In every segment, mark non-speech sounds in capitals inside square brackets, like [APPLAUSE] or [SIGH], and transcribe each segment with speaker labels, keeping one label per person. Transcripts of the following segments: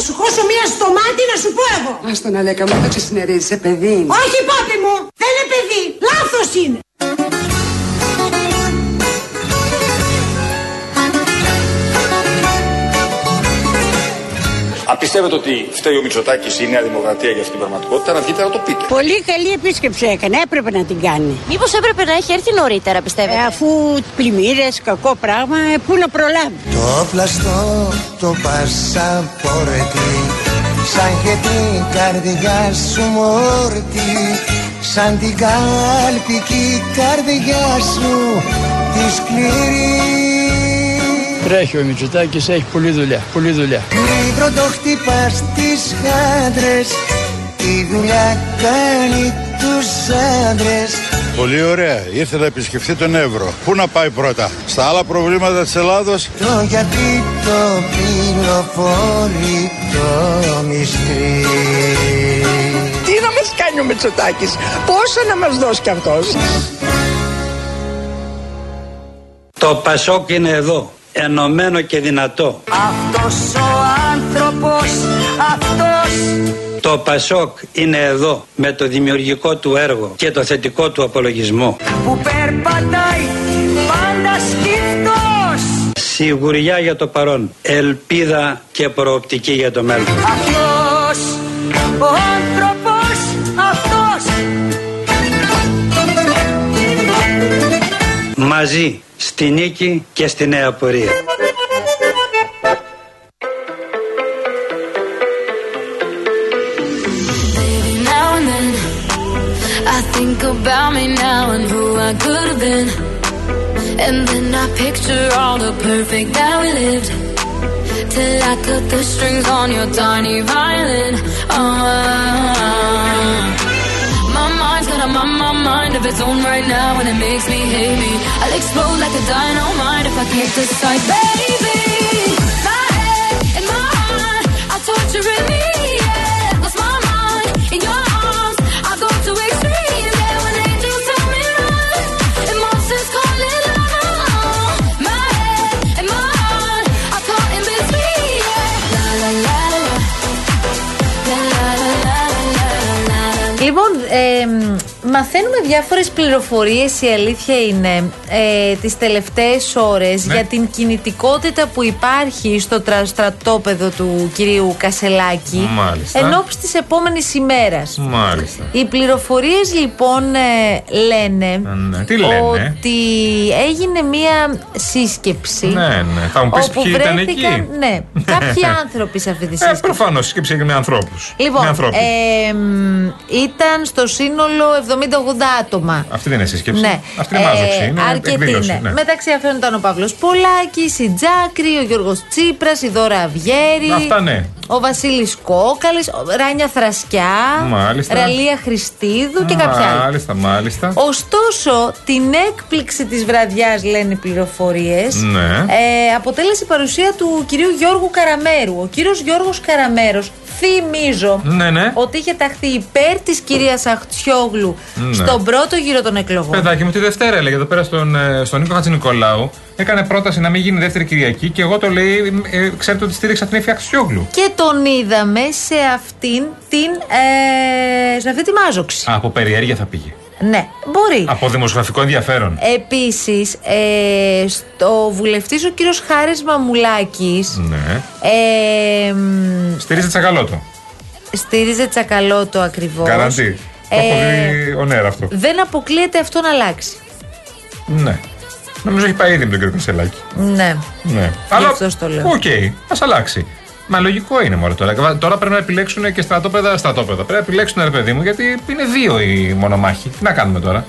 Speaker 1: Να σου χώσω μία στο μάτι να σου πω εγώ.
Speaker 2: Άστο να λέκα μου, το ξεσυνερίζεσαι παιδί.
Speaker 1: Όχι πάπη μου, δεν είναι παιδί, λάθος είναι.
Speaker 3: Πιστεύετε ότι φταίει ο Μητσοτάκης ή η Νέα Δημοκρατία για αυτή την πραγματικότητα, να βγείτε να το πείτε.
Speaker 1: Πολύ καλή επίσκεψη έκανε, έπρεπε να την κάνει.
Speaker 4: Μήπως έπρεπε να έχει έρθει νωρίτερα, πιστεύετε;
Speaker 1: Ε, αφού πλημμύρες, κακό πράγμα, ε, πού να προλάβει.
Speaker 5: Το πλαστό, το πασαπόρτι, σαν και την καρδιά σου μόρτι, σαν την κάλπικη καρδιά σου, τη σκληρή.
Speaker 6: Τρέχει ο Μητσοτάκης, έχει πολλή δουλειά, πολλή δουλειά.
Speaker 5: Μικρό το χτυπάς τις χάντρες, τη δουλειά κάνει τους άντρες.
Speaker 7: Πολύ ωραία. Ήρθε να επισκεφθεί τον Εύρο. Πού να πάει πρώτα, στα άλλα προβλήματα της Ελλάδος;
Speaker 5: Το γιατί το πληροφορεί το μυστρή.
Speaker 1: Τι να μας κάνει ο Μητσοτάκης, πόσα να μας δώσει κι αυτός;
Speaker 6: Το Πασόκ είναι εδώ, ενωμένο και δυνατό.
Speaker 1: Αυτός ο άνθρωπος, αυτός
Speaker 6: Το Πασόκ είναι εδώ με το δημιουργικό του έργο και το θετικό του απολογισμό.
Speaker 1: που περπατάει πάντα σκύφτος.
Speaker 6: Σιγουριά για το παρόν, ελπίδα και προοπτική για το μέλλον.
Speaker 1: Αυτός ο άνθρωπος, αυτός
Speaker 6: Μαζί στη νίκη και στη νέα πορεία.
Speaker 8: Baby, now and then I think about me now and who I could have been. And then I picture all the perfect that we lived. Till I cut the strings on your tiny violin. Oh, my mind's got a my, my mind of its own right now, and it makes me hate me. I'll explode like a dynamite if I can't decide, baby. My head and my heart are torturing me. Yeah, lost my mind in your arms. I go to extremes. Yeah, when angels tell me run, and monsters call it love. My head and my heart are caught in between. Yeah, la la la la. La la la la la la la.
Speaker 9: Λοιπόν, ε, μαθαίνουμε διάφορες πληροφορίες, η αλήθεια είναι, ε, τις τελευταίες ώρες
Speaker 10: Ναι.
Speaker 9: για την κινητικότητα που υπάρχει στο τρα- στρατόπεδο του κυρίου Κασελάκη
Speaker 10: Μάλιστα.
Speaker 9: εν ώψη της επόμενης ημέρας.
Speaker 10: Μάλιστα.
Speaker 9: Οι πληροφορίες λοιπόν ε, λένε
Speaker 10: Ναι, τι λένε;
Speaker 9: ότι έγινε μία σύσκεψη
Speaker 10: Ναι, ναι. Θα μου πεις
Speaker 9: όπου
Speaker 10: ποιοι ήταν
Speaker 9: βρέθηκαν
Speaker 10: εκεί.
Speaker 9: ναι, κάποιοι [LAUGHS] άνθρωποι σε αυτή τη
Speaker 10: Ε,
Speaker 9: σύσκεψη.
Speaker 10: προφανώ σκέψη με ανθρώπους.
Speaker 9: Λοιπόν,
Speaker 10: με ανθρώπους.
Speaker 9: ε, μ, ήταν στο σύνολο 70-80 άτομα.
Speaker 10: Αυτή δεν είναι σύσκεψη.
Speaker 9: Ναι.
Speaker 10: Αυτή είναι μάζοξη. Είναι
Speaker 9: αρκετή
Speaker 10: εκδήλωση.
Speaker 9: είναι.
Speaker 10: ναι.
Speaker 9: Μεταξύ αυτών ήταν ο Παύλος Πολάκης, η Τζάκρη, ο Γιώργος Τσίπρας, η Δώρα Αυγέρη.
Speaker 10: Αυτά ναι.
Speaker 9: Ο Βασίλης Κόκαλης, Ράνια Θρασκιά,
Speaker 10: Μάλιστα.
Speaker 9: Ραλία Χριστίδου και κάποια άλλα.
Speaker 10: Μάλιστα, μάλιστα.
Speaker 9: Ωστόσο, την έκπληξη της βραδιάς λένε οι πληροφορίες
Speaker 10: Ναι.
Speaker 9: ε, αποτέλεσε η παρουσία του κυρίου Γιώργου Καραμέρου. Ο κύριος Γιώργος Καραμέρος θυμίζω
Speaker 10: Ναι, ναι.
Speaker 9: ότι είχε ταχθεί υπέρ της κυρίας Αχτσιόγλου
Speaker 10: Ναι.
Speaker 9: στον πρώτο γύρο των εκλογών.
Speaker 10: Παιδάκι μου τη Δευτέρα έλεγε εδώ πέρα στον, ε, στον Νίκο Χατζηνικολάου. Έκανε πρόταση να μην γίνει δεύτερη Κυριακή και εγώ το λέει, ε, ξέρετε ότι στήριξα την Εφη Αξιόγλου.
Speaker 9: Και τον είδαμε σε αυτήν την ε, σε αυτή τη μάζοξη.
Speaker 10: Α, από περιέργεια θα πήγε.
Speaker 9: Ναι, μπορεί.
Speaker 10: Από δημοσιογραφικό ενδιαφέρον.
Speaker 9: Επίσης, ε, στο βουλευτής ο κύριος Χάρης Μαμουλάκης
Speaker 10: Ναι.
Speaker 9: ε, μ,
Speaker 10: Στηρίζει τσακαλώτο.
Speaker 9: στήριζε τσακαλώτο ακριβώς.
Speaker 10: Καραντί. Το έχω
Speaker 9: Ε,
Speaker 10: δει ο Νέρα αυτό.
Speaker 9: Δεν αποκλείεται αυτό να αλλάξει.
Speaker 10: Ναι. Νομίζω έχει πάει ήδη με τον κύριο Κασελάκη.
Speaker 9: Ναι.
Speaker 10: Ναι.
Speaker 9: αυτό στο λέω.
Speaker 10: Οκ, ας αλλάξει. Μα λογικό είναι μόνο τώρα. Τώρα πρέπει να επιλέξουν και στρατόπεδα στρατόπεδα. Πρέπει να επιλέξουν ρε παιδί μου, γιατί είναι δύο οι μονομάχοι. Τι να κάνουμε τώρα;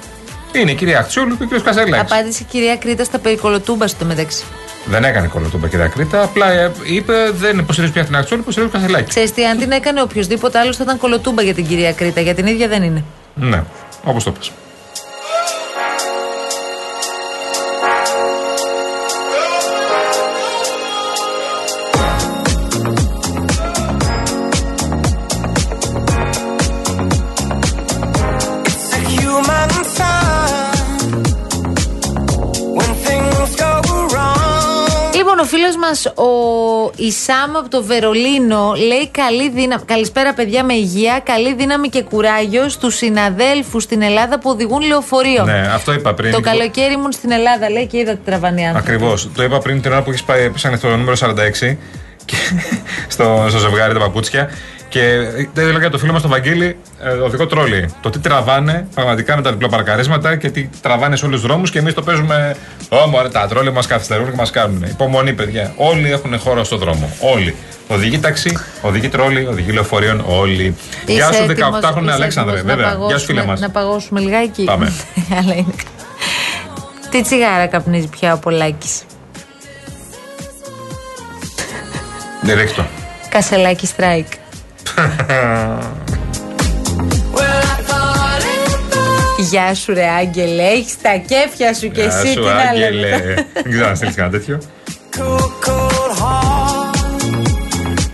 Speaker 10: Είναι η κυρία Αχτσούλου και ο κύριος Κασελάκης.
Speaker 9: Απάντησε η κυρία Κρήτα στα περί κολοτούμπα στο μεταξύ.
Speaker 10: Δεν έκανε κολοτούμπα κυρία Κρήτα. Απλά ε, είπε δεν υποστηρίζει πια την Αχτσούλου, υποστηρίζει τον Κασελάκη.
Speaker 9: Ξέρεις τι, αν την έκανε οποιοδήποτε άλλος θα ήταν κολοτούμπα για την κυρία Κρήτα. Για την ίδια δεν είναι.
Speaker 10: Ναι, όπως το πες.
Speaker 9: Μας ο Ισάμ από το Βερολίνο λέει καλή δύναμη. Καλησπέρα, παιδιά, με υγεία. Καλή δύναμη και κουράγιο στους συναδέλφους στην Ελλάδα που οδηγούν λεωφορείο.
Speaker 10: Ναι, αυτό είπα πριν.
Speaker 9: Το καλοκαίρι ήμουν στην Ελλάδα, λέει και είδα τη τραβανή άνθρωποι.
Speaker 10: Ακριβώς. Το είπα πριν την ώρα που έχεις πάει, πέσανε στο νούμερο 46 και [LAUGHS] στο, στο ζευγάρι τα παπούτσια. Και δεν έλεγα το φίλο μας τον Βαγγέλη, ε, οδικό τρόλι. Το τι τραβάνε πραγματικά με τα διπλοπαρκαρίσματα και τι τραβάνε σε όλους τους δρόμους και εμείς το παίζουμε. Ω, τα τρόλι μας καθυστερούν και μας κάνουν. Υπομονή, παιδιά. Όλοι έχουν χώρο στο δρόμο. Όλοι. Οδηγεί ταξί, οδηγεί τρόλι, οδηγεί λεωφορείων, όλοι. Γεια σου, 18χρονη Αλέξανδρε, βέβαια. Γεια σου, φίλε μας.
Speaker 9: Να παγώσουμε λιγάκι;
Speaker 10: Πάμε. [LAUGHS]
Speaker 9: Αλλά είναι. Τι τσιγάρα καπνίζει πια ο Πολάκης;
Speaker 10: Δεν ρίχτω.
Speaker 9: Κασελάκι strike. Γεια σου ρε Άγγελε, έχεις τα κέφια σου και
Speaker 10: Γεια
Speaker 9: εσύ
Speaker 10: σου,
Speaker 9: τι να
Speaker 10: Άγγελε.
Speaker 9: λέμε.
Speaker 10: Δεν ξέρω αν στείλει κανένα τέτοιο.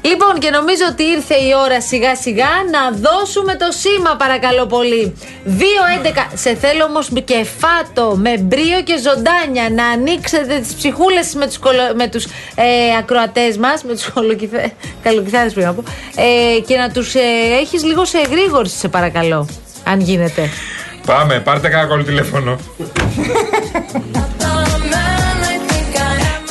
Speaker 9: Λοιπόν και νομίζω ότι ήρθε η ώρα σιγά σιγά να δώσουμε το σήμα παρακαλώ πολύ. 2-11 Σε θέλω όμως και φάτο με μπρίο και ζωντάνια Να ανοίξετε τις ψυχούλες με τους, κολο, με τους ε, ακροατές μας Με τους κολοκυθέ, καλοκυθάρες πρέπει να πω. Ε, Και να τους ε, έχεις λίγο σε εγρήγορση σε παρακαλώ Αν γίνεται.
Speaker 10: Πάμε, πάρτε κανένα κόλλο τηλέφωνο. [LAUGHS] [LAUGHS] [LAUGHS]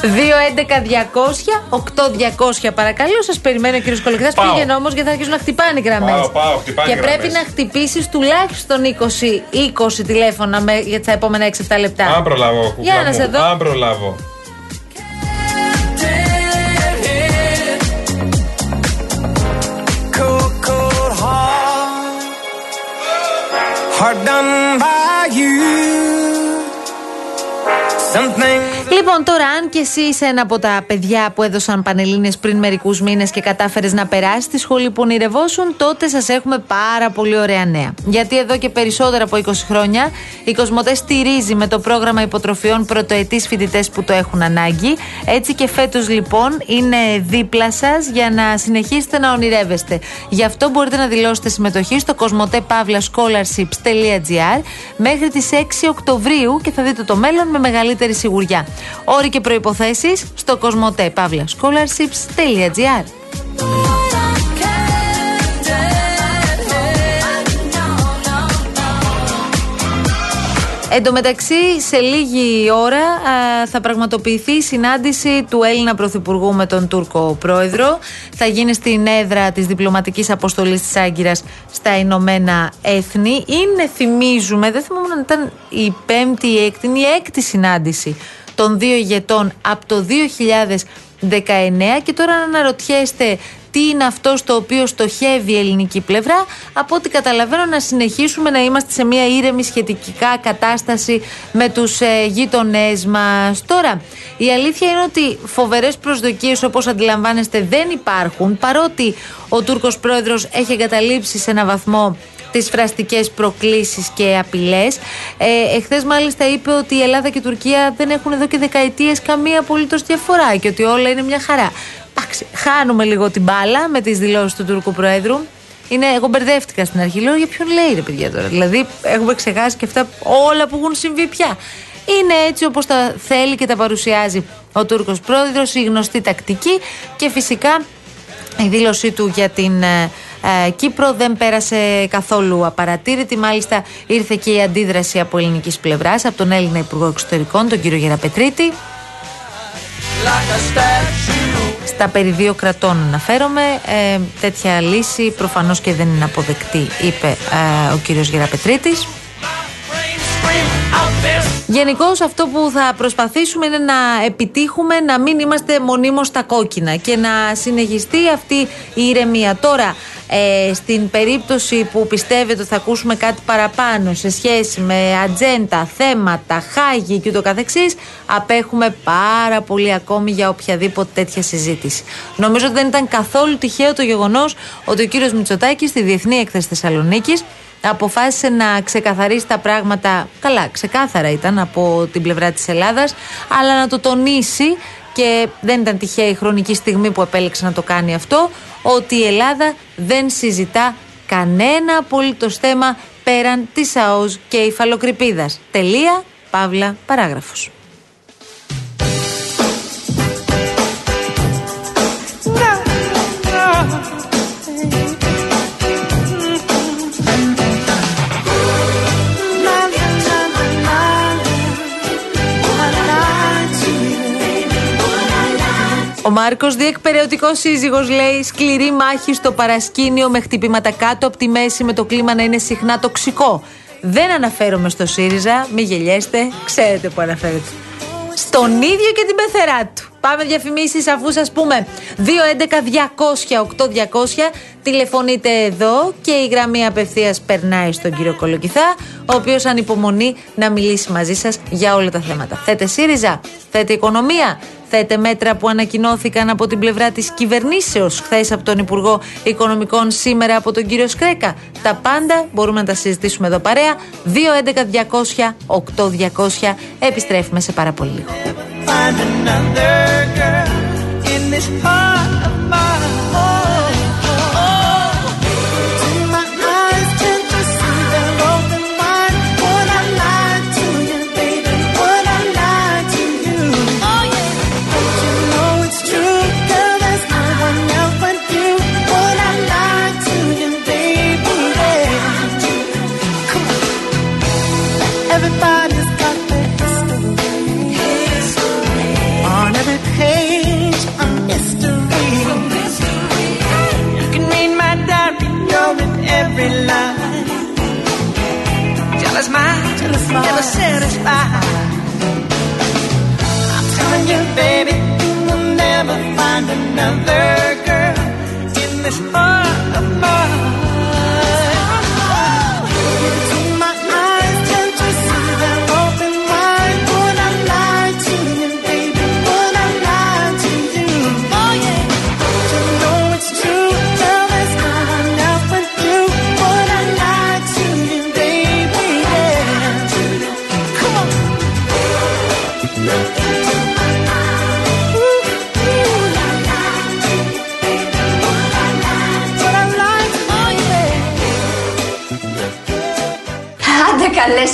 Speaker 9: 2-11-200-8200 παρακαλώ. Σας περιμένει ο κύριος Κολοκυθάς.
Speaker 10: Πάω.
Speaker 9: Πήγαινε όμως γιατί θα αρχίσουν να χτυπάνε γραμμές.
Speaker 10: Πάω, πάω, χτυπάνε
Speaker 9: Και πρέπει
Speaker 10: γραμμές.
Speaker 9: να χτυπήσεις τουλάχιστον 20, 20 τηλέφωνα με, για τα επόμενα 6-7 λεπτά.
Speaker 10: Αν προλάβω,
Speaker 9: Για
Speaker 10: κουκλά
Speaker 9: να σε
Speaker 10: μου.
Speaker 9: δω.
Speaker 10: Αν προλάβω.
Speaker 5: Cold, cold heart. Heart done by you. Something.
Speaker 9: Λοιπόν, τώρα, αν και εσύ είσαι ένα από τα παιδιά που έδωσαν πανελίνε πριν μερικούς μήνες και κατάφερες να περάσεις τη σχολή που ονειρευόσουν, τότε σας έχουμε πάρα πολύ ωραία νέα. Γιατί εδώ και περισσότερα από 20 χρόνια η Κοσμοτέ στηρίζει με το πρόγραμμα υποτροφιών πρωτοετής φοιτητές που το έχουν ανάγκη. Έτσι και φέτος λοιπόν είναι δίπλα σας για να συνεχίσετε να ονειρεύεστε. Γι' αυτό μπορείτε να δηλώσετε συμμετοχή στο κοσμοτέ.scholarships.gr μέχρι τις 6 Οκτωβρίου και θα δείτε το μέλλον με μεγαλύτερη σιγουριά. Όροι και προϋποθέσεις στο κοσμοτέ.scholarships.gr Εν τω μεταξύ, σε λίγη ώρα α, θα πραγματοποιηθεί η συνάντηση του Έλληνα Πρωθυπουργού με τον Τούρκο Πρόεδρο. Θα γίνει στην έδρα της διπλωματικής αποστολής της Άγκυρας στα Ηνωμένα Έθνη. Είναι, θυμίζουμε, δεν θυμάμαι αν ήταν η πέμπτη ή η έκτη, είναι η έκτη συνάντηση των δύο ηγετών από το 2019 και τώρα να αναρωτιέστε τι είναι αυτό στο οποίο στοχεύει η ελληνική πλευρά. Από ό,τι καταλαβαίνω να συνεχίσουμε να είμαστε σε μια ήρεμη σχετικά κατάσταση με τους ε, γείτονές μας. Τώρα, η αλήθεια είναι ότι φοβερές προσδοκίες όπως αντιλαμβάνεστε δεν υπάρχουν παρότι ο Τούρκος πρόεδρος έχει εγκαταλείψει σε ένα βαθμό τις φραστικές προκλήσεις και απειλές. Ε, εχθές μάλιστα είπε ότι η Ελλάδα και η Τουρκία δεν έχουν εδώ και δεκαετίες καμία απολύτως διαφορά και ότι όλα είναι μια χαρά. Εντάξει, χάνουμε λίγο την μπάλα με τις δηλώσεις του Τούρκου Προέδρου. Είναι, εγώ μπερδεύτηκα στην αρχή. Λέω για ποιον λέει ρε παιδιά τώρα; Δηλαδή, έχουμε ξεχάσει και αυτά όλα που έχουν συμβεί πια. Είναι έτσι όπως τα θέλει και τα παρουσιάζει ο Τούρκος Πρόεδρος, η γνωστή τακτική και φυσικά η δήλωσή του για την ε, ε, Κύπρο δεν πέρασε καθόλου απαρατήρητη. Μάλιστα ήρθε και η αντίδραση από ελληνικής πλευράς, από τον Έλληνα Υπουργό Εξωτερικών, τον κύριο Γεραπετρίτη. Στα περί δύο κρατών αναφέρομαι. Ε, τέτοια λύση προφανώς και δεν είναι αποδεκτή, είπε ε, ο κύριος Γεραπετρίτης. Γενικώς αυτό που θα προσπαθήσουμε είναι να επιτύχουμε να μην είμαστε μονίμως στα κόκκινα και να συνεχιστεί αυτή η ηρεμία. Τώρα, ε, στην περίπτωση που πιστεύετε ότι θα ακούσουμε κάτι παραπάνω σε σχέση με ατζέντα, θέματα, χάγη και ούτω καθεξής, απέχουμε πάρα πολύ ακόμη για οποιαδήποτε τέτοια συζήτηση. Νομίζω ότι δεν ήταν καθόλου τυχαίο το γεγονός ότι ο κύριος Μητσοτάκης στη Διεθνή Έκθεση Θεσσαλονίκης αποφάσισε να ξεκαθαρίσει τα πράγματα. Καλά, ξεκάθαρα ήταν από την πλευρά της Ελλάδας, αλλά να το τονίσει και δεν ήταν τυχαία η χρονική στιγμή που επέλεξε να το κάνει αυτό, ότι η Ελλάδα δεν συζητά κανένα απολύτως θέμα πέραν της ΑΟΣ και υφαλοκρηπίδας. Τελεία, παύλα, παράγραφος. Ο Μάρκος, διεκπαιρεωτικός σύζυγος, λέει: Σκληρή μάχη στο παρασκήνιο με χτυπήματα κάτω από τη μέση με το κλίμα να είναι συχνά τοξικό. Δεν αναφέρομαι στο ΣΥΡΙΖΑ, μη γελιέστε, ξέρετε που αναφέρεται. Στον ίδιο και την πεθερά του. Πάμε διαφημίσεις αφού σας πούμε 211-200-8200. Τηλεφωνείτε εδώ και η γραμμή απευθείας περνάει στον κύριο Κολοκυθά, ο οποίος ανυπομονεί να μιλήσει μαζί σας για όλα τα θέματα. Θέτε ΣΥΡΙΖΑ, θέτε οικονομία, θέτε μέτρα που ανακοινώθηκαν από την πλευρά της κυβερνήσεως χθες από τον Υπουργό Οικονομικών, σήμερα από τον κύριο Σκρέκα. Τα πάντα μπορούμε να τα συζητήσουμε εδώ παρέα. 211-200-8200. Επιστρέφουμε σε πάρα πολύ λίγο.
Speaker 5: Find another girl in this part of my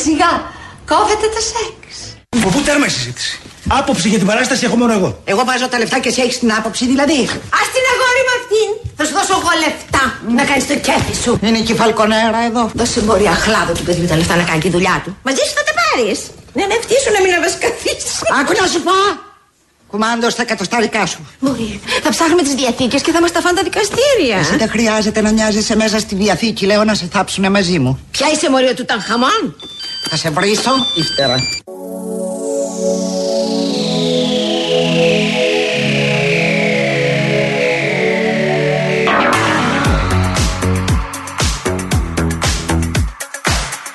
Speaker 2: σιγά. Κόβεται το σεξ.
Speaker 11: Πού τέρμα η συζήτηση; Άποψη για την παράσταση έχω μόνο εγώ.
Speaker 2: Εγώ βάζω τα λεφτά και εσύ έχεις την άποψη, δηλαδή. Α την αγόρι με αυτήν. Θα σου δώσω εγώ λεφτά να κάνεις το κέφι σου. Είναι και η φαλκονέρα εδώ. Δώσε μπορεί αχλάδο του παιδί τα λεφτά να κάνει τη δουλειά του. Μαζί σου θα τα πάρεις. Ναι, ναι, αυτή σου να μην αβασκαθείς. Άκου να σου πω. Κουμάντος στα εκατοστάρικα σου.
Speaker 4: Μπορεί. Θα ψάχνουμε τις διαθήκες και θα μας τα φάνε τα δικαστήρια.
Speaker 2: Εσύ δεν χρειάζεται να νοιάζεσαι μέσα στη διαθήκη, λέω να σε θάψουνε μαζί μου.
Speaker 4: Ποια είσαι μωρίο του Τανχαμών.
Speaker 2: Θα σε βρίσω ύστερα.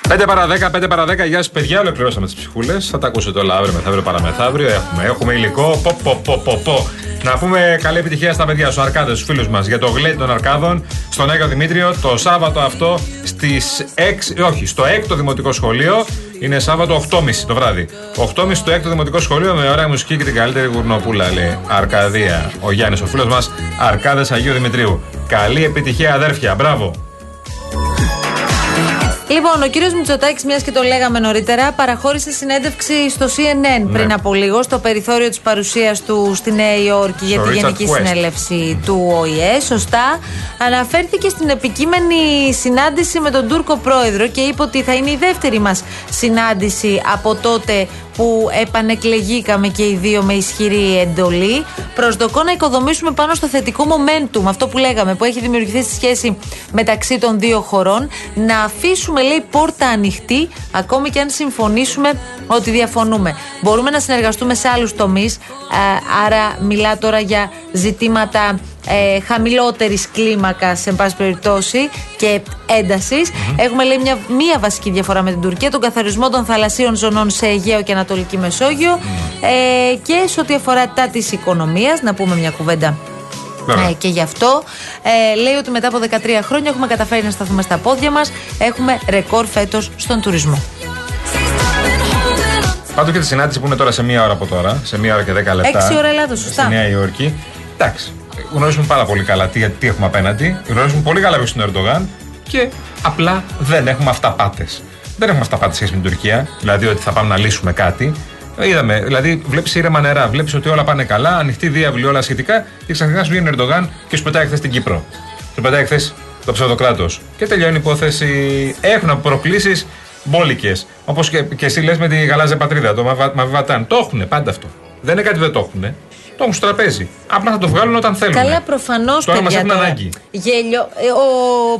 Speaker 10: Πέντε παρα 10, 5 παρα 10, γεια σας παιδιά. Ολοκληρώσαμε τις ψυχούλες. Θα τα ακούσετε όλα αύριο, μεθαύριο, παραμεθαύριο. Έχουμε, έχουμε υλικό. Πο, πο, πο, πο, πο. Να πούμε καλή επιτυχία στα παιδιά, στους αρκάδες, στους φίλους μας για το γλέντι των αρκάδων στον Άγιο Δημήτριο το Σάββατο αυτό στις 6, όχι, στο 6ο Δημοτικό Σχολείο. Είναι Σάββατο 8.30 το βράδυ. 8.30 στο 6ο Δημοτικό Σχολείο με ωραία μουσική και την καλύτερη γουρνοπούλα, λέει. Αρκαδία. Ο Γιάννης, ο φίλος μας, Αρκάδε Αγίου Δημητρίου. Καλή επιτυχία, αδέρφια. Μπράβο.
Speaker 9: Λοιπόν, ο κύριος Μητσοτάκης, μιας και το λέγαμε νωρίτερα, παραχώρησε συνέντευξη στο CNN
Speaker 10: Ναι.
Speaker 9: πριν από λίγο, στο περιθώριο της παρουσίας του στη Νέα Υόρκη για
Speaker 10: Στο
Speaker 9: τη
Speaker 10: Richard
Speaker 9: Γενική
Speaker 10: Quest.
Speaker 9: Συνέλευση του ΟΗΕ. Σωστά. Αναφέρθηκε στην επικείμενη συνάντηση με τον Τούρκο πρόεδρο και είπε ότι θα είναι η δεύτερη μας συνάντηση από τότε που επανεκλεγήκαμε και οι δύο με ισχυρή εντολή. Προσδοκώ να οικοδομήσουμε πάνω στο θετικό momentum, αυτό που λέγαμε, που έχει δημιουργηθεί στη σχέση μεταξύ των δύο χωρών, να αφήσουμε, λέει, πόρτα ανοιχτή, ακόμη και αν συμφωνήσουμε ότι διαφωνούμε. Μπορούμε να συνεργαστούμε σε άλλους τομείς, άρα μιλά τώρα για ζητήματα ε, χαμηλότερης κλίμακας, εν πάση περιπτώσει, και έντασης. Έχουμε λέει μια, μία βασική διαφορά με την Τουρκία, τον καθαρισμό των θαλασσίων ζωνών σε Αιγαίο και Ανατολική Μεσόγειο. Ε, και σε ό,τι αφορά τα της οικονομίας, να πούμε μια κουβέντα
Speaker 10: Βέβαια.
Speaker 9: ε, και γι' αυτό ε, λέει ότι μετά από 13 χρόνια έχουμε καταφέρει να σταθούμε στα πόδια μας Έχουμε ρεκόρ φέτος στον τουρισμό.
Speaker 10: Πάντως και τη συνάντηση που είναι τώρα σε μία ώρα από τώρα, σε μία ώρα και 10 λεπτά.
Speaker 9: Έξι ώρα Ελλάδος, σωστά.
Speaker 10: Στη Νέα Υόρκη. Εντάξει. Γνωρίζουμε πάρα πολύ καλά τι, τι έχουμε απέναντι. Γνωρίζουμε πολύ καλά ποιος είναι ο Ερντογάν. Και απλά δεν έχουμε αυταπάτες. Δεν έχουμε αυταπάτες σχέση με την Τουρκία. Δηλαδή ότι θα πάμε να λύσουμε κάτι. Είδαμε, δηλαδή βλέπεις ήρεμα νερά, βλέπεις ότι όλα πάνε καλά, ανοιχτή διάβλη, όλα σχετικά. Και ξαφνικά σου βγαίνει ο Ερντογάν και σου πετάει χθες στην Κύπρο. Σου πετάει χθες το ψευδοκράτος. Και τελειώνει η υπόθεση. Έχουν προκλήσεις μπόλικες. Όπως και, και εσύ λες με τη γαλάζια πατρίδα, το Μαβα- Μαβατάν. Το έχουν πάντα αυτό. Δεν είναι κάτι που δεν το έχουν. Το έχουν στο τραπέζι. Απλά θα το βγάλουν όταν θέλουν.
Speaker 9: Καλά, προφανώς
Speaker 10: Τώρα μας
Speaker 9: παιδιά.
Speaker 10: έχουν
Speaker 9: τώρα.
Speaker 10: ανάγκη.
Speaker 9: Γέλιο. Ε,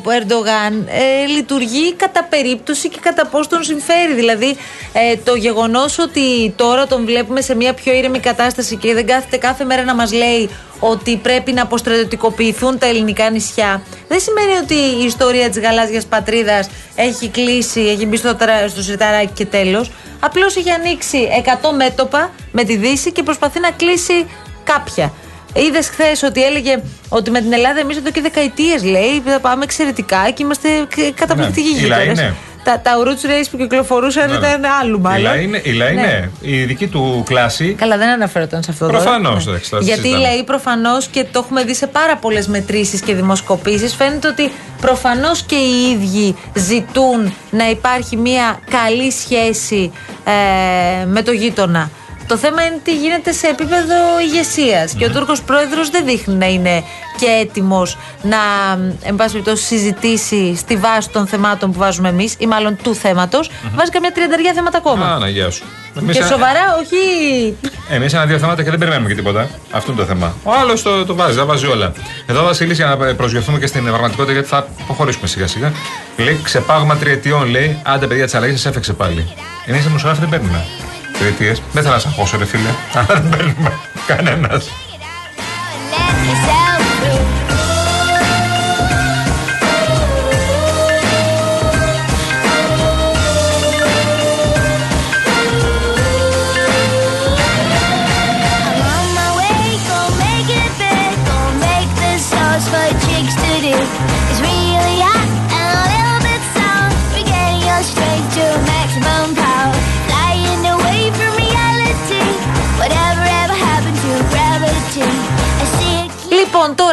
Speaker 9: Ο Ερντογάν ε, λειτουργεί κατά περίπτωση και κατά πώς τον συμφέρει. Δηλαδή, ε, το γεγονός ότι τώρα τον βλέπουμε σε μια πιο ήρεμη κατάσταση και δεν κάθεται κάθε μέρα να μας λέει ότι πρέπει να αποστρατιωτικοποιηθούν τα ελληνικά νησιά, δεν σημαίνει ότι η ιστορία της γαλάζιας πατρίδας έχει κλείσει, έχει μπει στο, τρα- στο σιρταράκι και τέλος. Απλώς έχει ανοίξει 100 μέτωπα με τη Δύση και προσπαθεί να κλείσει κάποια. Είδες χθες ότι έλεγε ότι με την Ελλάδα εμείς εδώ και δεκαετίες λέει θα πάμε εξαιρετικά και είμαστε κα- καταπληκτικοί
Speaker 10: Ναι, η λαή,
Speaker 9: γείτονες.
Speaker 10: ναι.
Speaker 9: Τα, τα roots race που κυκλοφορούσαν
Speaker 10: Ναι.
Speaker 9: ήταν άλλου
Speaker 10: Η
Speaker 9: μάλλον.
Speaker 10: λαή είναι, η λαή,
Speaker 9: Ναι.
Speaker 10: ναι. Η δική του κλάση.
Speaker 9: Καλά, δεν αναφέρονταν σε αυτό τώρα.
Speaker 10: Προφανώς,
Speaker 9: Ναι.
Speaker 10: εντάξει, θα
Speaker 9: Γιατί οι
Speaker 10: συζητάμε.
Speaker 9: λαοί προφανώς και το έχουμε δει σε πάρα πολλές μετρήσεις και δημοσκοπήσεις, φαίνεται ότι προφανώς και οι ίδιοι ζητούν να υπάρχει μια καλή σχέση ε, με το γείτονα. Το θέμα είναι τι γίνεται σε επίπεδο ηγεσίας. Και ο Τούρκος πρόεδρος δεν δείχνει να είναι και έτοιμος να, εν πάση περιπτώσει, συζητήσει στη βάση των θεμάτων που βάζουμε εμείς, ή μάλλον του θεματο Βάζει καμιά τριανταριά θέματα ακόμα.
Speaker 10: Α, να γεια σου. Εμείς
Speaker 9: και
Speaker 10: ένα-
Speaker 9: σοβαρά, όχι
Speaker 10: Εμείς ένα-δύο θέματα και δεν περιμένουμε και τίποτα. Αυτό είναι το θέμα. Ο άλλος το, το βάζει, τα βάζει όλα. Εδώ, Βασίλη, για να προσγειωθούμε και στην πραγματικότητα, γιατί θα προχωρήσουμε σιγά-σιγά. Λέει ξεπάγμα τριετιών, λέει. Άντε, παιδιά της αλλαγής, σας έφεξε πάλι. Εμεί οι δημοσιογράφοι δεν παίρνουμε τριετίε. Δεν θέλω να σα ακούσω, ρε φίλε. Αλλά [LAUGHS] δεν παίρνουμε
Speaker 9: κανένας.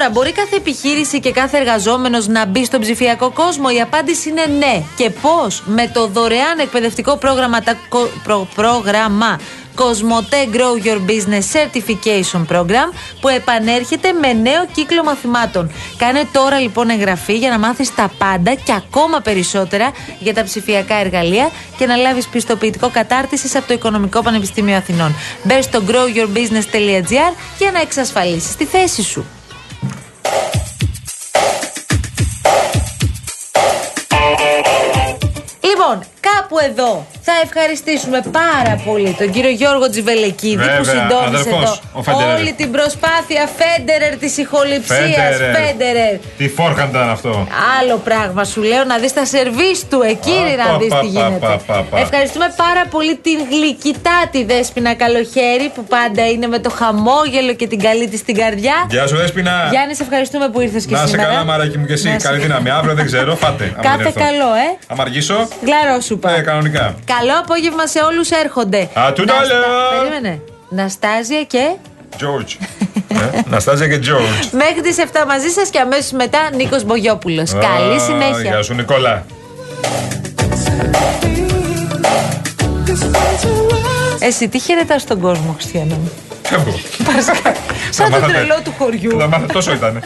Speaker 9: Τώρα μπορεί κάθε επιχείρηση και κάθε εργαζόμενος να μπει στον ψηφιακό κόσμο; Η απάντηση είναι ναι. Και πώς; Με το δωρεάν εκπαιδευτικό πρόγραμμα, τα, κο- προ- πρόγραμμα Cosmote Grow Your Business Certification Program που επανέρχεται με νέο κύκλο μαθημάτων. Κάνε τώρα λοιπόν εγγραφή για να μάθεις τα πάντα και ακόμα περισσότερα για τα ψηφιακά εργαλεία και να λάβεις πιστοποιητικό κατάρτισης από το Οικονομικό Πανεπιστήμιο Αθηνών. Μπες στο growyourbusiness.gr για να εξασφαλίσεις τη θέση σου. Λοιπόν, κάπου εδώ θα ευχαριστήσουμε πάρα πολύ τον κύριο Γιώργο Τζιβελεκίδη που
Speaker 10: Βέβαια,
Speaker 9: συντόμησε
Speaker 10: αδερφός,
Speaker 9: εδώ
Speaker 10: ο Φέντερερ.
Speaker 9: όλη την προσπάθεια Φέντερερ της ηχοληψίας. Φέντερερ.
Speaker 10: Τι φόρκαν ήταν αυτό.
Speaker 9: Άλλο πράγμα σου λέω να δεις τα σερβίς του εκείνη
Speaker 10: Α,
Speaker 9: να
Speaker 10: πα,
Speaker 9: δεις
Speaker 10: πα,
Speaker 9: τι
Speaker 10: πα,
Speaker 9: γίνεται.
Speaker 10: πα, πα, πα.
Speaker 9: Ευχαριστούμε πάρα πολύ την γλυκητάτη Δέσποινα Καλοχέρη που πάντα είναι με το χαμόγελο και την καλή της στην καρδιά.
Speaker 10: Γεια σου, Δέσποινα.
Speaker 9: Γιάννης, σε ευχαριστούμε που ήρθες και
Speaker 10: Να σε
Speaker 9: σήμερα.
Speaker 10: καλά, μαράκι μου και εσύ.
Speaker 9: Να σε-
Speaker 10: Καλή δύναμη. Αύριο δεν ξέρω, φάτε. άμα
Speaker 9: Κάθε
Speaker 10: δεν έρθω.
Speaker 9: καλό, ε.
Speaker 10: Άμα αργήσω,
Speaker 9: Γλαρό σου είπα.
Speaker 10: ε, κανονικά.
Speaker 9: Καλό απόγευμα σε όλους έρχονται.
Speaker 10: Α, του τα
Speaker 9: Ναστα-
Speaker 10: λέω.
Speaker 9: Περίμενε. Ναστάζια και;
Speaker 10: George. ε, Ναστάζια και George.
Speaker 9: Μέχρι τις 7 μαζί σας και αμέσως μετά Νίκος Μπογιόπουλος. Καλή
Speaker 10: Α,
Speaker 9: συνέχεια.
Speaker 10: Γεια σου, Νικόλα.
Speaker 9: Εσύ τι χαιρετάς στον κόσμο, Χριστιανό μου;
Speaker 10: Φεύγω.
Speaker 9: Σαν το
Speaker 10: μάθατε.
Speaker 9: τρελό του χωριού.
Speaker 10: Θα μάθω, τόσο ήταν.